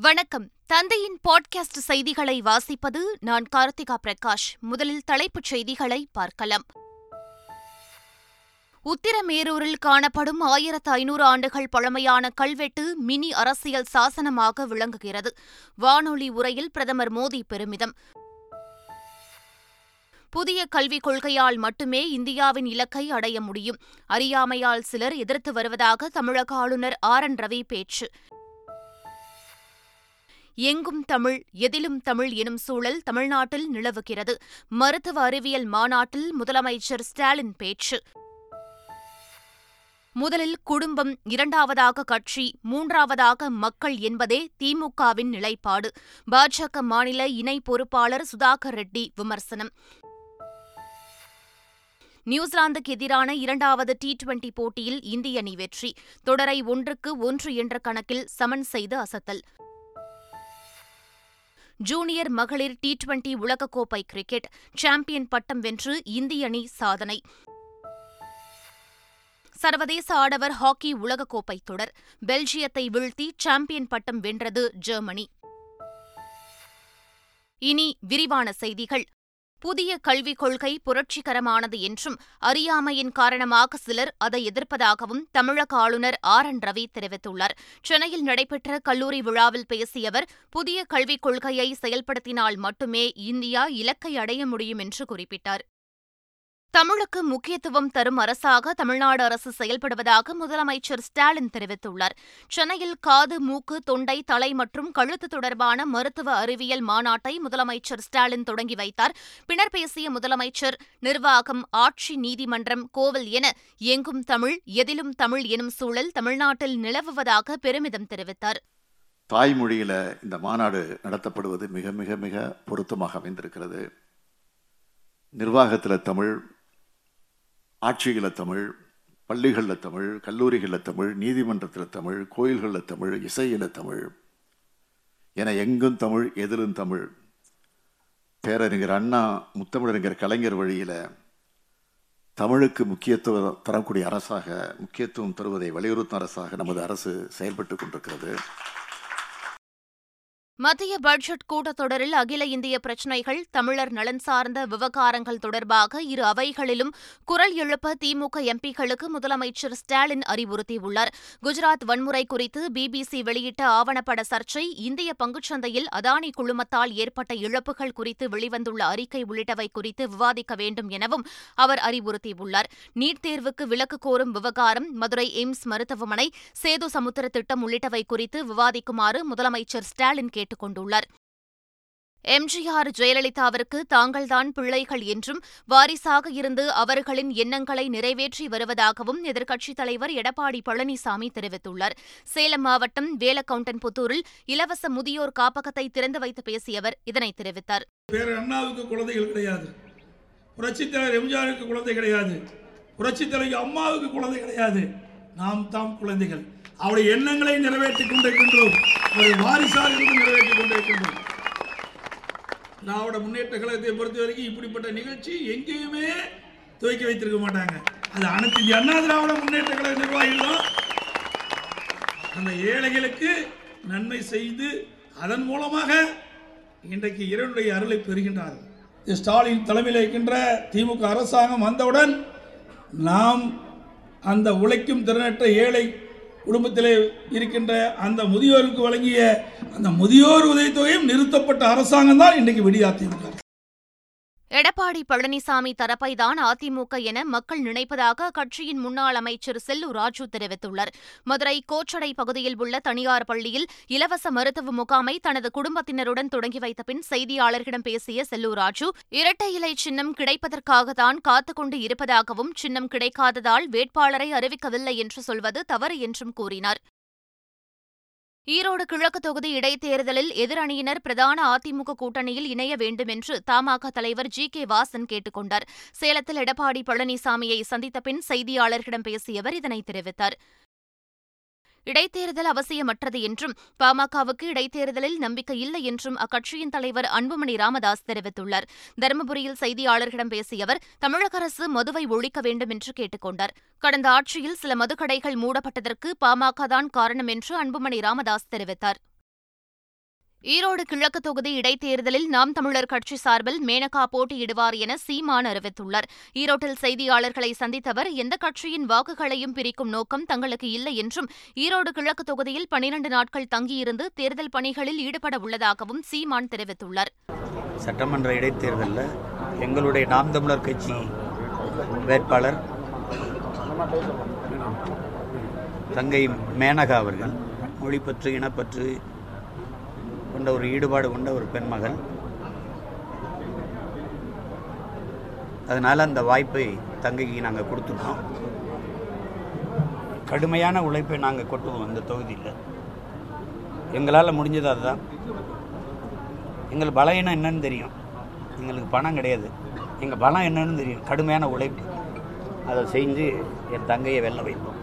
வணக்கம். தந்தையின் பாட்காஸ்ட் செய்திகளை வாசிப்பது நான் கார்த்திகா பிரகாஷ். முதலில் தலைப்புச் செய்திகளை பார்க்கலாம். உத்திரமேரூரில் காணப்படும் ஆயிரத்து ஐநூறு ஆண்டுகள் பழமையான கல்வெட்டு மினி அரசியல் சாசனமாக விளங்குகிறது. வானொலி உரையில் பிரதமர் மோடி பெருமிதம். புதிய கல்விக் கொள்கையால் மட்டுமே இந்தியாவின் இலக்கை அடைய முடியும். அறியாமையால் சிலர் எதிர்த்து வருவதாக தமிழக ஆளுநர் ஆர் என் ரவி பேச்சு. எங்கும் தமிழ் எதிலும் தமிழ் எனும் சூழல் தமிழ்நாட்டில் நிலவுகிறது. மருத்துவ அறிவியல் மாநாட்டில் முதலமைச்சர் ஸ்டாலின் பேச்சு. முதலில் குடும்பம் இரண்டாவதாக கட்சி மூன்றாவதாக மக்கள் என்பதே திமுகவின் நிலைப்பாடு. பாஜக மாநில இணை பொறுப்பாளர் சுதாகர் ரெட்டி விமர்சனம். நியூசிலாந்துக்கு எதிரான இரண்டாவது டி டுவெண்டி போட்டியில் இந்திய அணி வெற்றி. தொடரை ஒன்றுக்கு ஒன்று என்ற கணக்கில் சமன் செய்து அசத்தல். ஜூனியர் மகளிர் டி டுவெண்டி உலகக்கோப்பை கிரிக்கெட் சாம்பியன் பட்டம் வென்று இந்திய அணி சாதனை. சர்வதேச ஆடவர் ஹாக்கி உலகக்கோப்பை தொடர். பெல்ஜியத்தை வீழ்த்தி சாம்பியன் பட்டம் வென்றது ஜெர்மனி. இனி விரிவான செய்திகள். புதிய கல்விக் கொள்கை புரட்சிகரமானது என்றும் அறியாமையின் காரணமாக சிலர் அதை எதிர்ப்பதாகவும் தமிழக ஆளுநர் ஆர் என் ரவி தெரிவித்துள்ளார். சென்னையில் நடைபெற்ற கல்லூரி விழாவில் பேசிய அவர் புதிய கல்விக் கொள்கையை செயல்படுத்தினால் மட்டுமே இந்தியா இலக்கை அடைய முடியும் என்று குறிப்பிட்டார். தமிழுக்கு முக்கியத்துவம் தரும் அரசாக தமிழ்நாடு அரசு செயல்படுவதாக முதலமைச்சர் ஸ்டாலின் தெரிவித்துள்ளார். சென்னையில் காது மூக்கு தொண்டை தலை மற்றும் கழுத்து தொடர்பான மருத்துவ அறிவியல் மாநாட்டை முதலமைச்சர் ஸ்டாலின் தொடங்கி வைத்தார். பின்னர் பேசிய முதலமைச்சர் நிர்வாகம் ஆட்சி நீதிமன்றம் கோவில் என எங்கும் தமிழ் எதிலும் தமிழ் எனும் சூழல் தமிழ்நாட்டில் நிலவுவதாக பெருமிதம் தெரிவித்தார். தாய்மொழியில் இந்த மாநாடு நடத்தப்படுவது மிக மிக மிக பொருத்தமாக அமைந்திருக்கிறது. நிர்வாகத்தில் தமிழ் ஆட்சிகளில் தமிழ் பள்ளிகளில் தமிழ் கல்லூரிகளில் தமிழ் நீதிமன்றத்தில் தமிழ் கோயில்களில் தமிழ் இசையில் தமிழ். என எங்கும் தமிழ் எதிலும் தமிழ். பேரறிஞர் அண்ணா முத்தமிழறிஞர் கலைஞர் வழியில் தமிழுக்கு முக்கியத்துவம் தரக்கூடிய அரசாக முக்கியத்துவம் தருவதை வலியுறுத்தும் அரசாக நமது அரசு செயல்பட்டு கொண்டிருக்கிறது. மத்திய பட்ஜெட் கூட்டத்தொடரில் அகில இந்திய பிரச்சினைகள் தமிழர் நலன் சார்ந்த விவகாரங்கள் தொடர்பாக இரு அவைகளிலும் குரல் எழுப்ப திமுக எம்பிக்களுக்கு முதலமைச்சர் ஸ்டாலின் அறிவுறுத்தியுள்ளார். குஜராத் வன்முறை குறித்து பிபிசி வெளியிட்ட ஆவணப்பட சர்ச்சை இந்திய பங்குச்சந்தையில் அதானி குழுமத்தால் ஏற்பட்ட இழப்புகள் குறித்து வெளிவந்துள்ள அறிக்கை உள்ளிட்டவை குறித்து விவாதிக்க வேண்டும் எனவும் அவர் அறிவுறுத்தியுள்ளார். நீட் தேர்வுக்கு விலக்கு கோரும் விவகாரம் மதுரை எய்ம்ஸ் மருத்துவமனை சேது சமுத்திர திட்டம் உள்ளிட்டவை குறித்து விவாதிக்குமாறு முதலமைச்சர் ஸ்டாலின் கேட்டுக் கேட்டுக் கொண்டுள்ளார் எம்ஜிஆர் ஜெயலலிதாவிற்கு தாங்கள்தான் பிள்ளைகள் என்றும் வாரிசாக இருந்து அவர்களின் எண்ணங்களை நிறைவேற்றி வருவதாகவும் எதிர்க்கட்சித் தலைவர் எடப்பாடி பழனிசாமி தெரிவித்துள்ளார். சேலம் மாவட்டம் வேலக்கவுண்டன்புத்தூரில் இலவச முதியோர் காப்பகத்தை திறந்து வைத்து பேசிய அவர் இதனை தெரிவித்தார். அண்ணாவுக்கு குழந்தைகள் கிடையாது. புரட்சித்தலைவர் எம்ஜிஆருக்கு குழந்தை கிடையாது. புரட்சித்தலைவர் அம்மாவுக்கு குழந்தை கிடையாது. நாம் தாம் குழந்தைகள். அவருடைய எண்ணங்களை நிறைவேற்றிக் கொண்டிருக்கின்றோம். அவருடைய வாரிசாக இருந்து நிறைவேற்றிக் கொண்டிருக்கின்றோம். திராவிட முன்னேற்ற கழகத்தை பொறுத்த வரைக்கும் இப்படிப்பட்ட நிகழ்ச்சி எங்கேயுமே துவக்கி வைத்திருக்க மாட்டாங்க. அது அனைத்து அண்ணா திராவிட முன்னேற்ற கழக நிர்வாகிகளும் அந்த ஏழைகளுக்கு நன்மை செய்து அதன் மூலமாக இன்றைக்கு இறைவனுடைய அருளை பெறுகின்றார்கள். ஸ்டாலின் தலைமையில் இருக்கின்ற திமுக அரசாங்கம் வந்தவுடன் நாம் அந்த உழைக்கும் திறனற்ற ஏழை குடும்பத்திலே இருக்கின்ற அந்த முதியோருக்கு வழங்கிய அந்த முதியோர் உதவித்தொகையும் நிறுத்தப்பட்ட அரசாங்கம் தான் இன்றைக்கு விடியாத்திமுக எடப்பாடி பழனிசாமி தரப்பைதான் அதிமுக என மக்கள் நினைப்பதாக அக்கட்சியின் முன்னாள் அமைச்சர் செல்லூர் ராஜு தெரிவித்துள்ளார். மதுரை கோச்சடை பகுதியில் உள்ள தனியார் பள்ளியில் இலவச மருத்துவ முகாமை தனது குடும்பத்தினருடன் தொடங்கி வைத்த பின் செய்தியாளர்களிடம் பேசிய செல்லூர் ராஜு இரட்டை இலை சின்னம் கிடைப்பதற்காகத்தான் காத்துக்கொண்டு இருப்பதாகவும் சின்னம் கிடைக்காததால் வேட்பாளரை அறிவிக்கவில்லை என்று சொல்வது தவறு என்றும் கூறினார். ஈரோடு கிழக்கு தொகுதி இடைத்தேர்தலில் எதிரணியினர் பிரதான அதிமுக கூட்டணியில் இணைய வேண்டும் என்று தமாக தலைவர் ஜி கே வாசன் கேட்டுக் கொண்டார். சேலத்தில் எடப்பாடி பழனிசாமியை சந்தித்த பின் செய்தியாளர்களிடம் பேசிய அவர் இதனை தெரிவித்தார். இடைத்தேர்தல் அவசியமற்றது என்றும் பாமகவுக்கு இடைத்தேர்தலில் நம்பிக்கை இல்லை என்றும் அக்கட்சியின் தலைவர் அன்புமணி ராமதாஸ் தெரிவித்துள்ளார். தருமபுரியில் செய்தியாளர்களிடம் பேசிய அவர் தமிழக அரசு மதுவை ஒழிக்க வேண்டும் என்று கேட்டுக் கொண்டார். கடந்த ஆட்சியில் சில மதுக்கடைகள் மூடப்பட்டதற்கு பாமக தான் காரணம் என்று அன்புமணி ராமதாஸ் தெரிவித்தார். ஈரோடு கிழக்கு தொகுதி இடைத்தேர்தலில் நாம் தமிழர் கட்சி சார்பில் மேனகா போட்டியிடுவார் என சீமான் அறிவித்துள்ளார். ஈரோட்டில் செய்தியாளர்களை சந்தித்தவர் எந்த கட்சியின் வாக்குகளையும் பிரிக்கும் நோக்கம் தங்களுக்கு இல்லை என்றும் ஈரோடு கிழக்கு தொகுதியில் பனிரண்டு நாட்கள் தங்கியிருந்து தேர்தல் பணிகளில் ஈடுபட உள்ளதாகவும் சீமான் தெரிவித்துள்ளார். சட்டமன்ற இடைத்தேர்தலில் எங்களுடைய நாம் தமிழர் கட்சி வேட்பாளர் தங்கை மேனகா அவர்கள் மொழிப்பற்று இனப்பற்று கொண்ட ஒரு ஈடுபாடு கொண்ட ஒரு பெண்மகள். அதனால் அந்த வாய்ப்பை தங்கைக்கு நாங்கள் கொடுத்துருக்கோம் கடுமையான உழைப்பை நாங்கள் கொட்டுவோம் அந்த தொகுதியில். எங்களால் முடிஞ்சது அதுதான். எங்கள் பலம் என்னன்னு தெரியும். எங்களுக்கு பணம் கிடையாது. எங்கள் பலம் என்னன்னு தெரியும். கடுமையான உழைப்பு. அதை செஞ்சு என் தங்கையை வெல்ல வைப்போம்.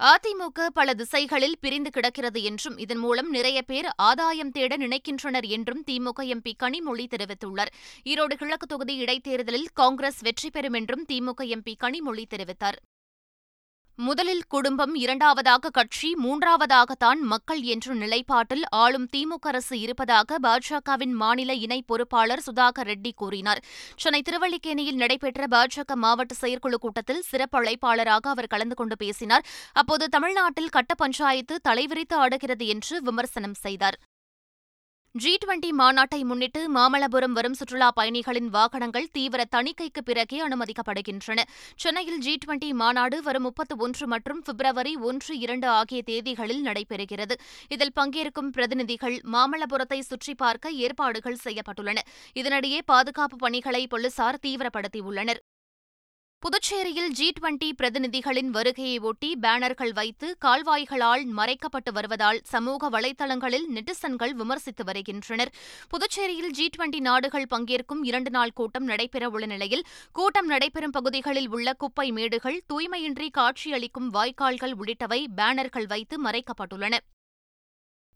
அதிமுக பல திசைகளில் பிரிந்து கிடக்கிறது என்றும் இதன் மூலம் நிறைய பேர் ஆதாயம் தேட நினைக்கின்றனர் என்றும் திமுக எம்பி கனிமொழி தெரிவித்துள்ளார். ஈரோடு கிழக்கு தொகுதி இடைத்தேர்தலில் காங்கிரஸ் வெற்றி பெறும் என்றும் திமுக எம்பி கனிமொழி தெரிவித்தார். முதலில் குடும்பம் இரண்டாவதாக கட்சி மூன்றாவதாகத்தான் மக்கள் என்ற நிலைப்பாட்டில் ஆளும் திமுக அரசு இருப்பதாக பாஜகவின் மாநில இணை பொறுப்பாளர் சுதாகர் ரெட்டி கூறினார். சென்னை திருவள்ளிக்கேணியில் நடைபெற்ற பாஜக மாவட்ட செயற்குழு கூட்டத்தில் சிறப்பு அழைப்பாளராக அவர் கலந்து கொண்டு பேசினார். அப்போது தமிழ்நாட்டில் கட்ட பஞ்சாயத்து தலைவிரித்து ஆடுகிறது என்று விமர்சனம் செய்தார். ஜி டுவெண்டி மாநாட்டை முன்னிட்டு மாமல்லபுரம் வரும் சுற்றுலாப் பயணிகளின் வாகனங்கள் தீவிர தணிக்கைக்கு பிறகே அனுமதிக்கப்படுகின்றன. சென்னையில் ஜி டுவெண்டி மாநாடு வரும் முப்பத்து ஒன்று மற்றும் பிப்ரவரி ஒன்று இரண்டு ஆகிய தேதிகளில் நடைபெறுகிறது. இதில் பங்கேற்கும் பிரதிநிதிகள் மாமல்லபுரத்தை சுற்றி பார்க்க ஏற்பாடுகள் செய்யப்பட்டுள்ளன. இதனிடையே பாதுகாப்பு பணிகளை போலீசார் தீவிரப்படுத்தியுள்ளனர். புதுச்சேரியில் ஜி டுவெண்டி பிரதிநிதிகளின் வருகையை ஒட்டி பேனர்கள் வைத்து கால்வாய்களால் மறைக்கப்பட்டு வருவதால் சமூக வலைதளங்களில் நெட்டிசன்கள் விமர்சித்து வருகின்றனர். புதுச்சேரியில் ஜி டுவெண்டி நாடுகள் பங்கேற்கும் இரண்டு நாள் கூட்டம் நடைபெறவுள்ள நிலையில் கூட்டம் நடைபெறும் பகுதிகளில் உள்ள குப்பை மேடுகள் தூய்மையின்றி காட்சியளிக்கும் வாய்க்கால்கள் உள்ளிட்டவை பேனர்கள் வைத்து மறைக்கப்பட்டுள்ளன.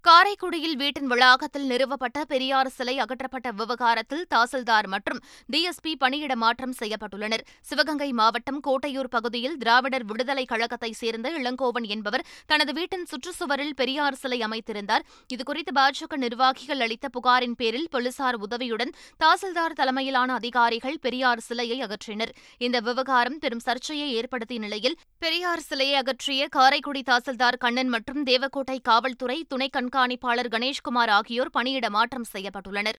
காரைக்குடியில் வீட்டின் வளாகத்தில் நிறுவப்பட்ட பெரியார் சிலை அகற்றப்பட்ட விவகாரத்தில் தாசில்தார் மற்றும் டிஎஸ்பி பணியிட மாற்றம் செய்யப்பட்டுள்ளனர். சிவகங்கை மாவட்டம் கோட்டையூர் பகுதியில் திராவிடர் விடுதலை கழகத்தைச் சேர்ந்த இளங்கோவன் என்பவர் தனது வீட்டின் சுற்றுச்சுவரில் பெரியார் சிலை அமைத்திருந்தார். இதுகுறித்து பாஜக நிர்வாகிகள் அளித்த புகாரின் பேரில் போலீசார் உதவியுடன் தாசில்தார் தலைமையிலான அதிகாரிகள் பெரியார் சிலையை அகற்றினர். இந்த விவகாரம் பெரும் சர்ச்சையை ஏற்படுத்திய நிலையில் பெரியார் சிலையை அகற்றிய காரைக்குடி தாசில்தார் கண்ணன் மற்றும் தேவக்கோட்டை காவல்துறை துணை கண்காணிப்பாளர் கணேஷ்குமார் ஆகியோர் பணியிட மாற்றம் செய்யப்பட்டுள்ளனர்.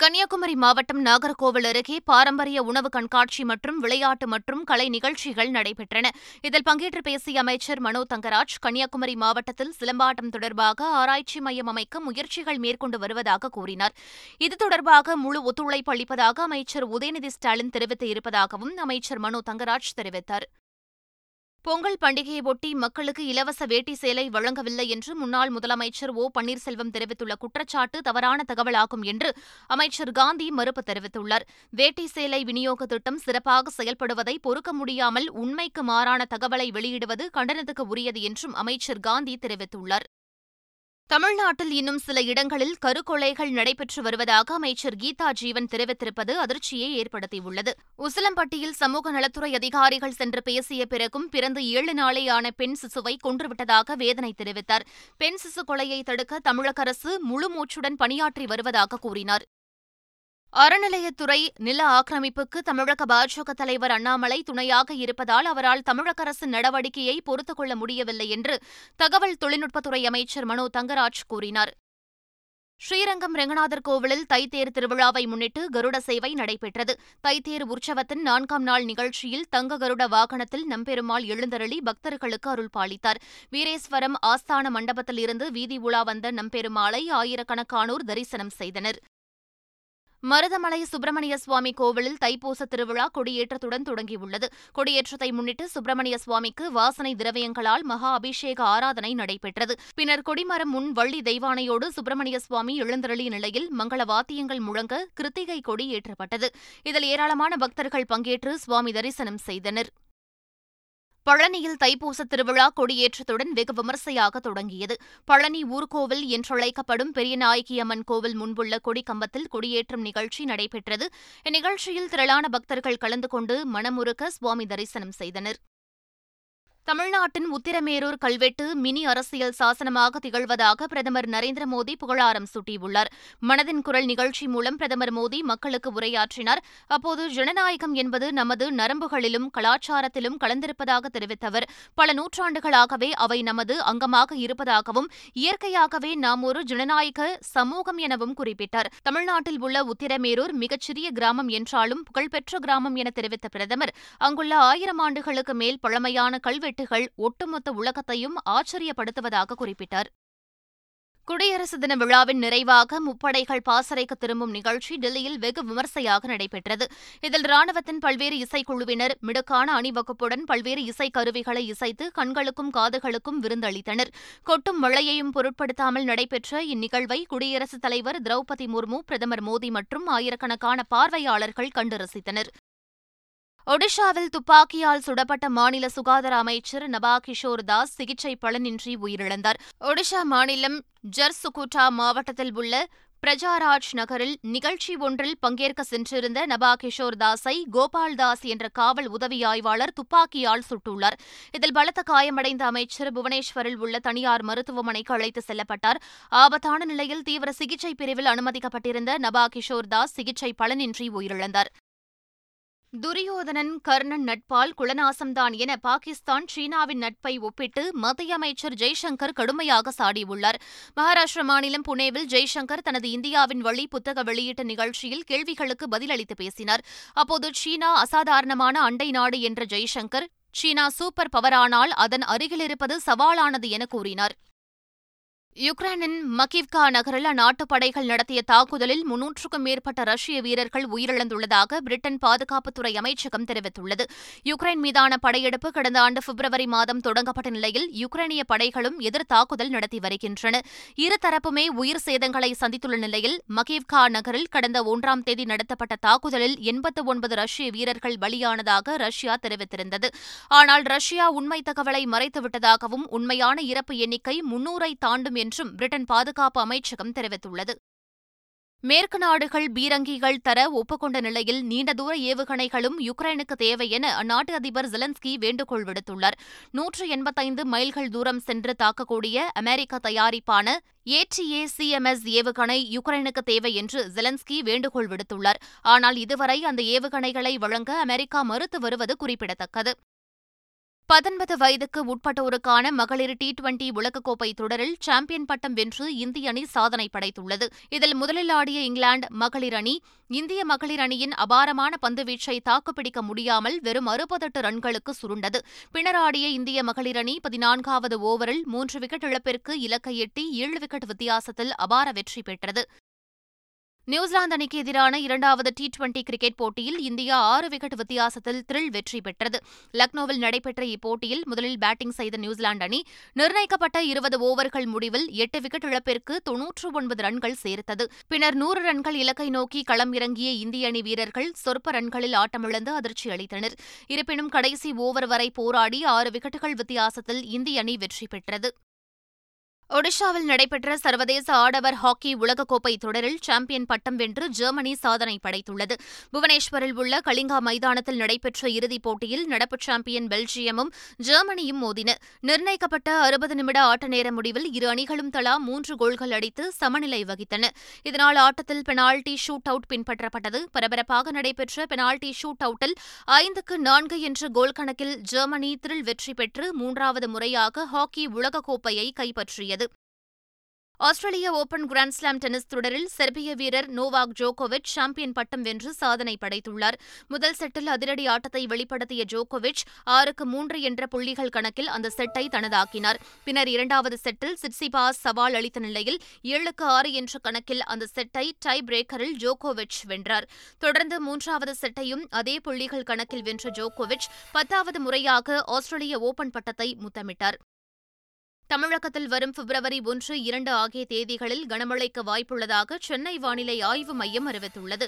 கன்னியாகுமரி மாவட்டம் நாகர்கோவில் அருகே பாரம்பரிய உணவு கண்காட்சி மற்றும் விளையாட்டு மற்றும் கலை நிகழ்ச்சிகள் நடைபெற்றன. இதில் பங்கேற்று பேசிய அமைச்சர் மனோ தங்கராஜ் கன்னியாகுமரி மாவட்டத்தில் சிலம்பாட்டம் தொடர்பாக ஆராய்ச்சி மையம் அமைக்க முயற்சிகள் மேற்கொண்டு வருவதாக கூறினார். இது தொடர்பாக முழு ஒத்துழைப்பு அளிப்பதாக அமைச்சர் உதயநிதி ஸ்டாலின் தெரிவித்து இருப்பதாகவும் அமைச்சர் மனோ தங்கராஜ் தெரிவித்தார். பொங்கல் பண்டிகையை ஒட்டி மக்களுக்கு இலவச வேட்டி சேலை வழங்கவில்லை என்று முன்னாள் முதலமைச்சர் ஓ. பன்னீர்செல்வம் தெரிவித்துள்ள குற்றச்சாட்டு தவறான தகவலாகும் என்று அமைச்சர் காந்தி மறுப்பு தெரிவித்துள்ளார். வேட்டி சேலை விநியோக திட்டம் சிறப்பாக செயல்படுவதை பொறுக்க முடியாமல் உண்மைக்கு மாறான தகவலை வெளியிடுவது கண்டனத்துக்கு உரியது என்றும் அமைச்சர் காந்தி தெரிவித்துள்ளார். தமிழ்நாட்டில் இன்னும் சில இடங்களில் கருக்கொலைகள் நடைபெற்று வருவதாக அமைச்சர் கீதா ஜீவன் தெரிவித்திருப்பது அதிர்ச்சியை ஏற்படுத்தியுள்ளது. உசிலம்பட்டியில் சமூக நலத்துறை அதிகாரிகள் சென்று பேசிய பிறகும் பிறந்து ஏழு நாளேயான பெண் சிசுவை கொன்றுவிட்டதாக வேதனை தெரிவித்தார். பெண் சிசு கொலையை தடுக்க தமிழக அரசு முழு மூச்சுடன் பணியாற்றி வருவதாக கூறினார். அறநிலையத்துறை நில ஆக்கிரமிப்புக்கு தமிழக பாஜக தலைவர் அண்ணாமலை துணையாக இருப்பதால் அவரால் தமிழக அரசின் நடவடிக்கையை பொறுத்துக் கொள்ள முடியவில்லை என்று தகவல் தொழில்நுட்பத்துறை அமைச்சர் மனோ தங்கராஜ் கூறினார். ஸ்ரீரங்கம் ரெங்கநாதர் கோவிலில் தைத்தேர் திருவிழாவை முன்னிட்டு கருட சேவை நடைபெற்றது. தைத்தேர் உற்சவத்தின் நான்காம் நாள் நிகழ்ச்சியில் தங்க கருட வாகனத்தில் நம்பெருமாள் எழுந்தருளி பக்தர்களுக்கு அருள் பாலித்தார். வீரேஸ்வரம் ஆஸ்தான மண்டபத்தில் இருந்து வீதி உலா வந்த நம்பெருமாளை ஆயிரக்கணக்கானோர் தரிசனம் செய்தனர். மருதமலை சுப்பிரமணிய சுவாமி கோவிலில் தைப்பூச திருவிழா கொடியேற்றத்துடன் தொடங்கியுள்ளது. கொடியேற்றத்தை முன்னிட்டு சுப்பிரமணிய சுவாமிக்கு வாசனை திரவியங்களால் மகா அபிஷேக ஆராதனை நடைபெற்றது. பின்னர் கொடிமரம் முன் வள்ளி தெய்வானையோடு சுப்பிரமணிய சுவாமி எழுந்தருளிய நிலையில் மங்கள வாத்தியங்கள் முழங்க கிருத்திகை கொடி ஏற்றப்பட்டது இதில் ஏராளமான பக்தர்கள் பங்கேற்று சுவாமி தரிசனம் செய்தனர். பழனியில் தைப்பூச திருவிழா கொடியேற்றத்துடன் வெகு விமர்சையாக தொடங்கியது. பழனி ஊர்கோவில் என்றழைக்கப்படும் பெரியநாயகியம்மன் கோவில் முன்புள்ள கொடிக்கம்பத்தில் கொடியேற்றும் நிகழ்ச்சி நடைபெற்றது. இந்நிகழ்ச்சியில் திரளான பக்தர்கள் கலந்து கொண்டு மனமுருக்க சுவாமி தரிசனம் செய்தனர். தமிழ்நாட்டின் உத்திரமேரூர் கல்வெட்டு மினி அரசியல் சாசனமாக திகழ்வதாக பிரதமர் நரேந்திர மோடி புகழாரம் சூட்டியுள்ளார். மனதின் குரல் நிகழ்ச்சி மூலம் பிரதமர் மோடி மக்களுக்கு உரையாற்றினார். அப்போது ஜனநாயகம் என்பது நமது நரம்புகளிலும் கலாச்சாரத்திலும் கலந்திருப்பதாக தெரிவித்த அவர் பல நூற்றாண்டுகளாகவே அவை நமது அங்கமாக இருப்பதாகவும் இயற்கையாகவே நாம் ஒரு ஜனநாயக சமூகம் எனவும் குறிப்பிட்டார். தமிழ்நாட்டில் உள்ள உத்திரமேரூர் மிகச்சிறிய கிராமம் என்றாலும் புகழ்பெற்ற கிராமம் என தெரிவித்த பிரதமர் அங்குள்ள ஆயிரம் ஆண்டுகளுக்கு மேல் பழமையான கல்வெட்டு கல்வெட்டுகள் ஒட்டுமொத்த உலகத்தையும் ஆச்சரியப்படுத்துவதாக குறிப்பிட்டார். குடியரசு தின விழாவின் நிறைவாக முப்படைகள் பாசறைக்கு திரும்பும் நிகழ்ச்சி டெல்லியில் வெகு விமர்சையாக நடைபெற்றது. இதில் ராணுவத்தின் பல்வேறு இசைக்குழுவினர் மிடுக்கான அணிவகுப்புடன் பல்வேறு இசைக்கருவிகளை இசைத்து கண்களுக்கும் காதுகளுக்கும் விருந்தளித்தனர். கொட்டும் மழையையும் பொருட்படுத்தாமல் நடைபெற்ற இந்நிகழ்வை குடியரசுத் தலைவர் திரௌபதி முர்மு பிரதமர் மோடி மற்றும் ஆயிரக்கணக்கான பார்வையாளர்கள் கண்டு ரசித்தனர். ஒடிஷாவில் துப்பாக்கியால் சுடப்பட்ட மாநில சுகாதார அமைச்சர் நபா கிஷோர் தாஸ் சிகிச்சை பலனின்றி உயிரிழந்தார். ஒடிஷா மாநிலம் ஜர்சுகுட்டா மாவட்டத்தில் உள்ள பிரஜாராஜ் நகரில் நிகழ்ச்சி ஒன்றில் பங்கேற்க சென்றிருந்த நபா கிஷோர் தாஸை கோபால் தாஸ் என்ற காவல் உதவி ஆய்வாளர் துப்பாக்கியால் சுட்டுள்ளார். இதில் பலத்த காயமடைந்த அமைச்சர் புவனேஸ்வரில் உள்ள தனியார் மருத்துவமனைக்கு அழைத்து செல்லப்பட்டார். ஆபத்தான நிலையில் தீவிர சிகிச்சை பிரிவில் அனுமதிக்கப்பட்டிருந்த நபா கிஷோர் தாஸ் சிகிச்சை பலனின்றி உயிரிழந்தார். துரியோதனன் கர்ணன் நட்பால் குலநாசம்தான் என பாகிஸ்தான் சீனாவின் நட்பை ஒப்பிட்டு மத்திய அமைச்சர் ஜெய்சங்கர் கடுமையாக சாடியுள்ளார். மகாராஷ்டிர மாநிலம் புனேவில் ஜெய்சங்கர் தனது இந்தியாவின் வழி புத்தக வெளியீட்டு நிகழ்ச்சியில் கேள்விகளுக்கு பதிலளித்து பேசினார். அப்போது சீனா அசாதாரணமான அண்டை நாடு என்ற ஜெய்சங்கர் சீனா சூப்பர் பவரானால் அதன் அருகிலிருப்பது சவாலானது என கூறினார். யுக்ரைனின் மகிவ்கா நகரில் அந்நாட்டு படைகள் நடத்திய தாக்குதலில் முன்னூற்றுக்கும் மேற்பட்ட ரஷ்ய வீரர்கள் உயிரிழந்துள்ளதாக பிரிட்டன் பாதுகாப்புத்துறை அமைச்சகம் தெரிவித்துள்ளது. யுக்ரைன் மீதான படையெடுப்பு கடந்த ஆண்டு பிப்ரவரி மாதம் தொடங்கப்பட்ட நிலையில் யுக்ரைனிய படைகளும் எதிர் தாக்குதல் நடத்தி வருகின்றன. இருதரப்புமே உயிர் சேதங்களை சந்தித்துள்ள நிலையில் மகிவ்கா நகரில் கடந்த ஒன்றாம் தேதி நடத்தப்பட்ட தாக்குதலில் எண்பத்து ஒன்பது ரஷ்ய வீரர்கள் பலியானதாக ரஷ்யா தெரிவித்திருந்தது. ஆனால் ரஷ்யா உண்மை தகவலை மறைத்துவிட்டதாகவும் உண்மையான இறப்பு எண்ணிக்கை முன்னூரை தாண்டும் என்றும் பிரிட்டன் பாதுகாப்பு அமைச்சகம் தெரிவித்துள்ளது. மேற்கு நாடுகள் பீரங்கிகள் தர ஒப்புக்கொண்ட நிலையில் நீண்ட தூர ஏவுகணைகளும் யுக்ரைனுக்கு தேவை என அந்நாட்டு அதிபர் ஜெலன்ஸ்கி வேண்டுகோள் விடுத்துள்ளார். நூற்று எண்பத்தைந்து மைல்கள் தூரம் சென்று தாக்கக்கூடிய அமெரிக்க தயாரிப்பான ஏடிஏ சிஎம்எஸ் ஏவுகணை யுக்ரைனுக்கு தேவை என்று ஜெலன்ஸ்கி வேண்டுகோள் விடுத்துள்ளார். ஆனால் இதுவரை அந்த ஏவுகணைகளை வழங்க அமெரிக்கா மறுத்து வருவது குறிப்பிடத்தக்கது. பத்தொன்பது வயதுக்கு உட்பட்டோருக்கான மகளிர் டி டுவெண்டி உலகக்கோப்பை தொடரில் சாம்பியன் பட்டம் வென்று இந்திய அணி சாதனை படைத்துள்ளது. இதில் முதலில் ஆடிய இங்கிலாந்து மகளிர் அணி இந்திய மகளிர் அணியின் அபாரமான பந்துவீச்சை தாக்குப்பிடிக்க முடியாமல் வெறும் அறுபத்தெட்டு ரன்களுக்கு சுருண்டது. பின்னர் ஆடிய இந்திய மகளிர் அணி பதினான்காவது ஓவரில் மூன்று விக்கெட் இழப்பிற்கு இலக்கை எட்டி ஏழு விக்கெட் வித்தியாசத்தில் அபார வெற்றி பெற்றது. நியூசிலாந்து அணிக்கு எதிரான இரண்டாவது டி டுவெண்டி கிரிக்கெட் போட்டியில் இந்தியா ஆறு விக்கெட் வித்தியாசத்தில் த்ரில் வெற்றி பெற்றது. லக்னோவில் நடைபெற்ற இப்போட்டியில் முதலில் பேட்டிங் செய்த நியூசிலாந்து அணி நிர்ணயிக்கப்பட்ட இருபது ஓவர்கள் முடிவில் எட்டு விக்கெட் இழப்பிற்கு தொன்னூற்று ஒன்பது ரன்கள் சேர்த்தது. பின்னர் நூறு ரன்கள் இலக்கை நோக்கி களம் இறங்கிய இந்திய அணி வீரர்கள் சொற்ப ரன்களில் ஆட்டமிழந்து அதிர்ச்சி அளித்தனர். இருப்பினும் கடைசி ஓவர் வரை போராடி ஆறு விக்கெட்டுகள் வித்தியாசத்தில் இந்திய அணி வெற்றி பெற்றது. ஒடிஷாவில் நடைபெற்ற சர்வதேச ஆடவர் ஹாக்கி உலகக்கோப்பை தொடரில் சாம்பியன் பட்டம் வென்று ஜெர்மனி சாதனை படைத்துள்ளது. புவனேஸ்வரில் உள்ள கலிங்கா மைதானத்தில் நடைபெற்ற இறுதிப் போட்டியில் நடப்பு சாம்பியன் பெல்ஜியமும் ஜெர்மனியும் மோதின. நிர்ணயிக்கப்பட்ட அறுபது நிமிட ஆட்ட நேர முடிவில் இரு அணிகளும் தலா மூன்று கோல்கள் அடித்து சமநிலை வகித்தன. இதனால் ஆட்டத்தில் பெனால்டி ஷூட் அவுட் பின்பற்றப்பட்டது. பரபரப்பாக நடைபெற்ற பெனால்டி ஷூட் அவுட்டில் ஐந்துக்கு நான்கு என்ற கோல் கணக்கில் ஜெர்மனி திரில் வெற்றி பெற்று மூன்றாவது முறையாக ஹாக்கி உலகக்கோப்பையை கைப்பற்றியது. ஆஸ்திரேலிய ஓபன் கிராண்ட்ஸ்லாம் டென்னிஸ் தொடரில் செர்பிய வீரர் நோவாக் ஜோகோவிச் சாம்பியன் பட்டம் வென்று சாதனை படைத்துள்ளார். முதல் செட்டில் அதிரடி ஆட்டத்தை வெளிப்படுத்திய ஜோகோவிச் ஆறுக்கு மூன்று என்ற புள்ளிகள் கணக்கில் அந்த செட்டை தனதாக்கினார். பின்னர் இரண்டாவது செட்டில் சிட்சிபாஸ் சவால் அளித்த நிலையில் ஏழுக்கு ஆறு என்ற கணக்கில் அந்த செட்டை டை பிரேக்கரில் ஜோகோவிச் வென்றார். தொடர்ந்து மூன்றாவது செட்டையும் அதே புள்ளிகள் கணக்கில் வென்ற ஜோகோவிச் பத்தாவது முறையாக ஆஸ்திரேலிய ஓபன் பட்டத்தை முத்தமிட்டார். தமிழகத்தில் வரும் பிப்ரவரி ஒன்று இரண்டு ஆகிய தேதிகளில் கனமழைக்கு வாய்ப்புள்ளதாக சென்னை வானிலை ஆய்வு மையம் அறிவித்துள்ளது.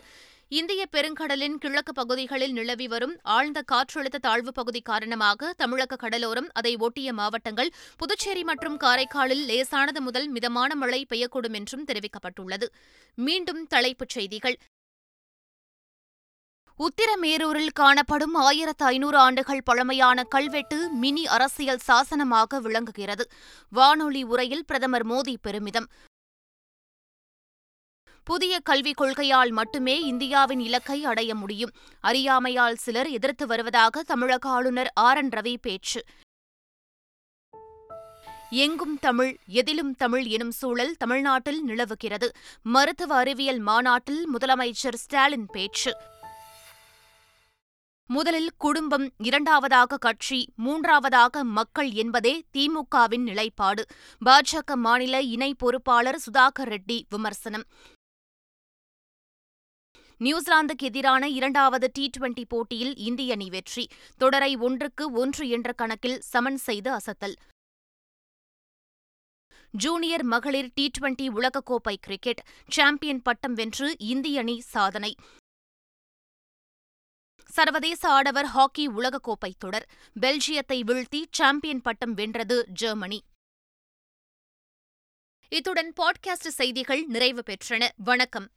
இந்திய பெருங்கடலின் கிழக்கு பகுதிகளில் நிலவி வரும் ஆழ்ந்த காற்றழுத்த தாழ்வு பகுதி காரணமாக தமிழக கடலோரம் அதை ஒட்டிய மாவட்டங்கள் புதுச்சேரி மற்றும் காரைக்காலில் லேசானது முதல் மிதமான மழை பெய்யக்கூடும் என்றும் தெரிவிக்கப்பட்டுள்ளது. மீண்டும் தலைப்புச் செய்திகள். உத்திரமேரூரில் காணப்படும் ஆயிரத்து ஐநூறு ஆண்டுகள் பழமையான கல்வெட்டு மினி அரசியல் சாசனமாக விளங்குகிறது. வானொலி உரையில் பிரதமர் மோடி பெருமிதம். புதிய கல்விக் கொள்கையால் மட்டுமே இந்தியாவின் இலக்கை அடைய முடியும். அறியாமையால் சிலர் எதிர்த்து வருவதாக தமிழக ஆளுநர் ஆர் என் ரவி பேச்சு. எங்கும் தமிழ் எதிலும் தமிழ் எனும் சூழல் தமிழ்நாட்டில் நிலவுகிறது. மருத்துவ அறிவியல் மாநாட்டில் முதலமைச்சர் ஸ்டாலின் பேச்சு. முதலில் குடும்பம் இரண்டாவதாக கட்சி மூன்றாவதாக மக்கள் என்பதே திமுகவின் நிலைப்பாடு. பாஜக மாநில இணை பொறுப்பாளர் சுதாகர் ரெட்டி விமர்சனம். நியூசிலாந்துக்கு எதிரான இரண்டாவது டி டுவெண்டி போட்டியில் இந்திய அணி வெற்றி. தொடரை ஒன்றுக்கு ஒன்று என்ற கணக்கில் சமன் செய்து அசத்தல். ஜூனியர் மகளிர் டி டுவெண்டி உலகக்கோப்பை கிரிக்கெட். சாம்பியன் பட்டம் வென்று இந்திய அணி சாதனை. சர்வதேச ஆடவர் ஹாக்கி உலகக்கோப்பை தொடர். பெல்ஜியத்தை வீழ்த்தி சாம்பியன் பட்டம் வென்றது ஜெர்மனி. இத்துடன் பாட்காஸ்ட் செய்திகள் நிறைவு பெற்றன. வணக்கம்.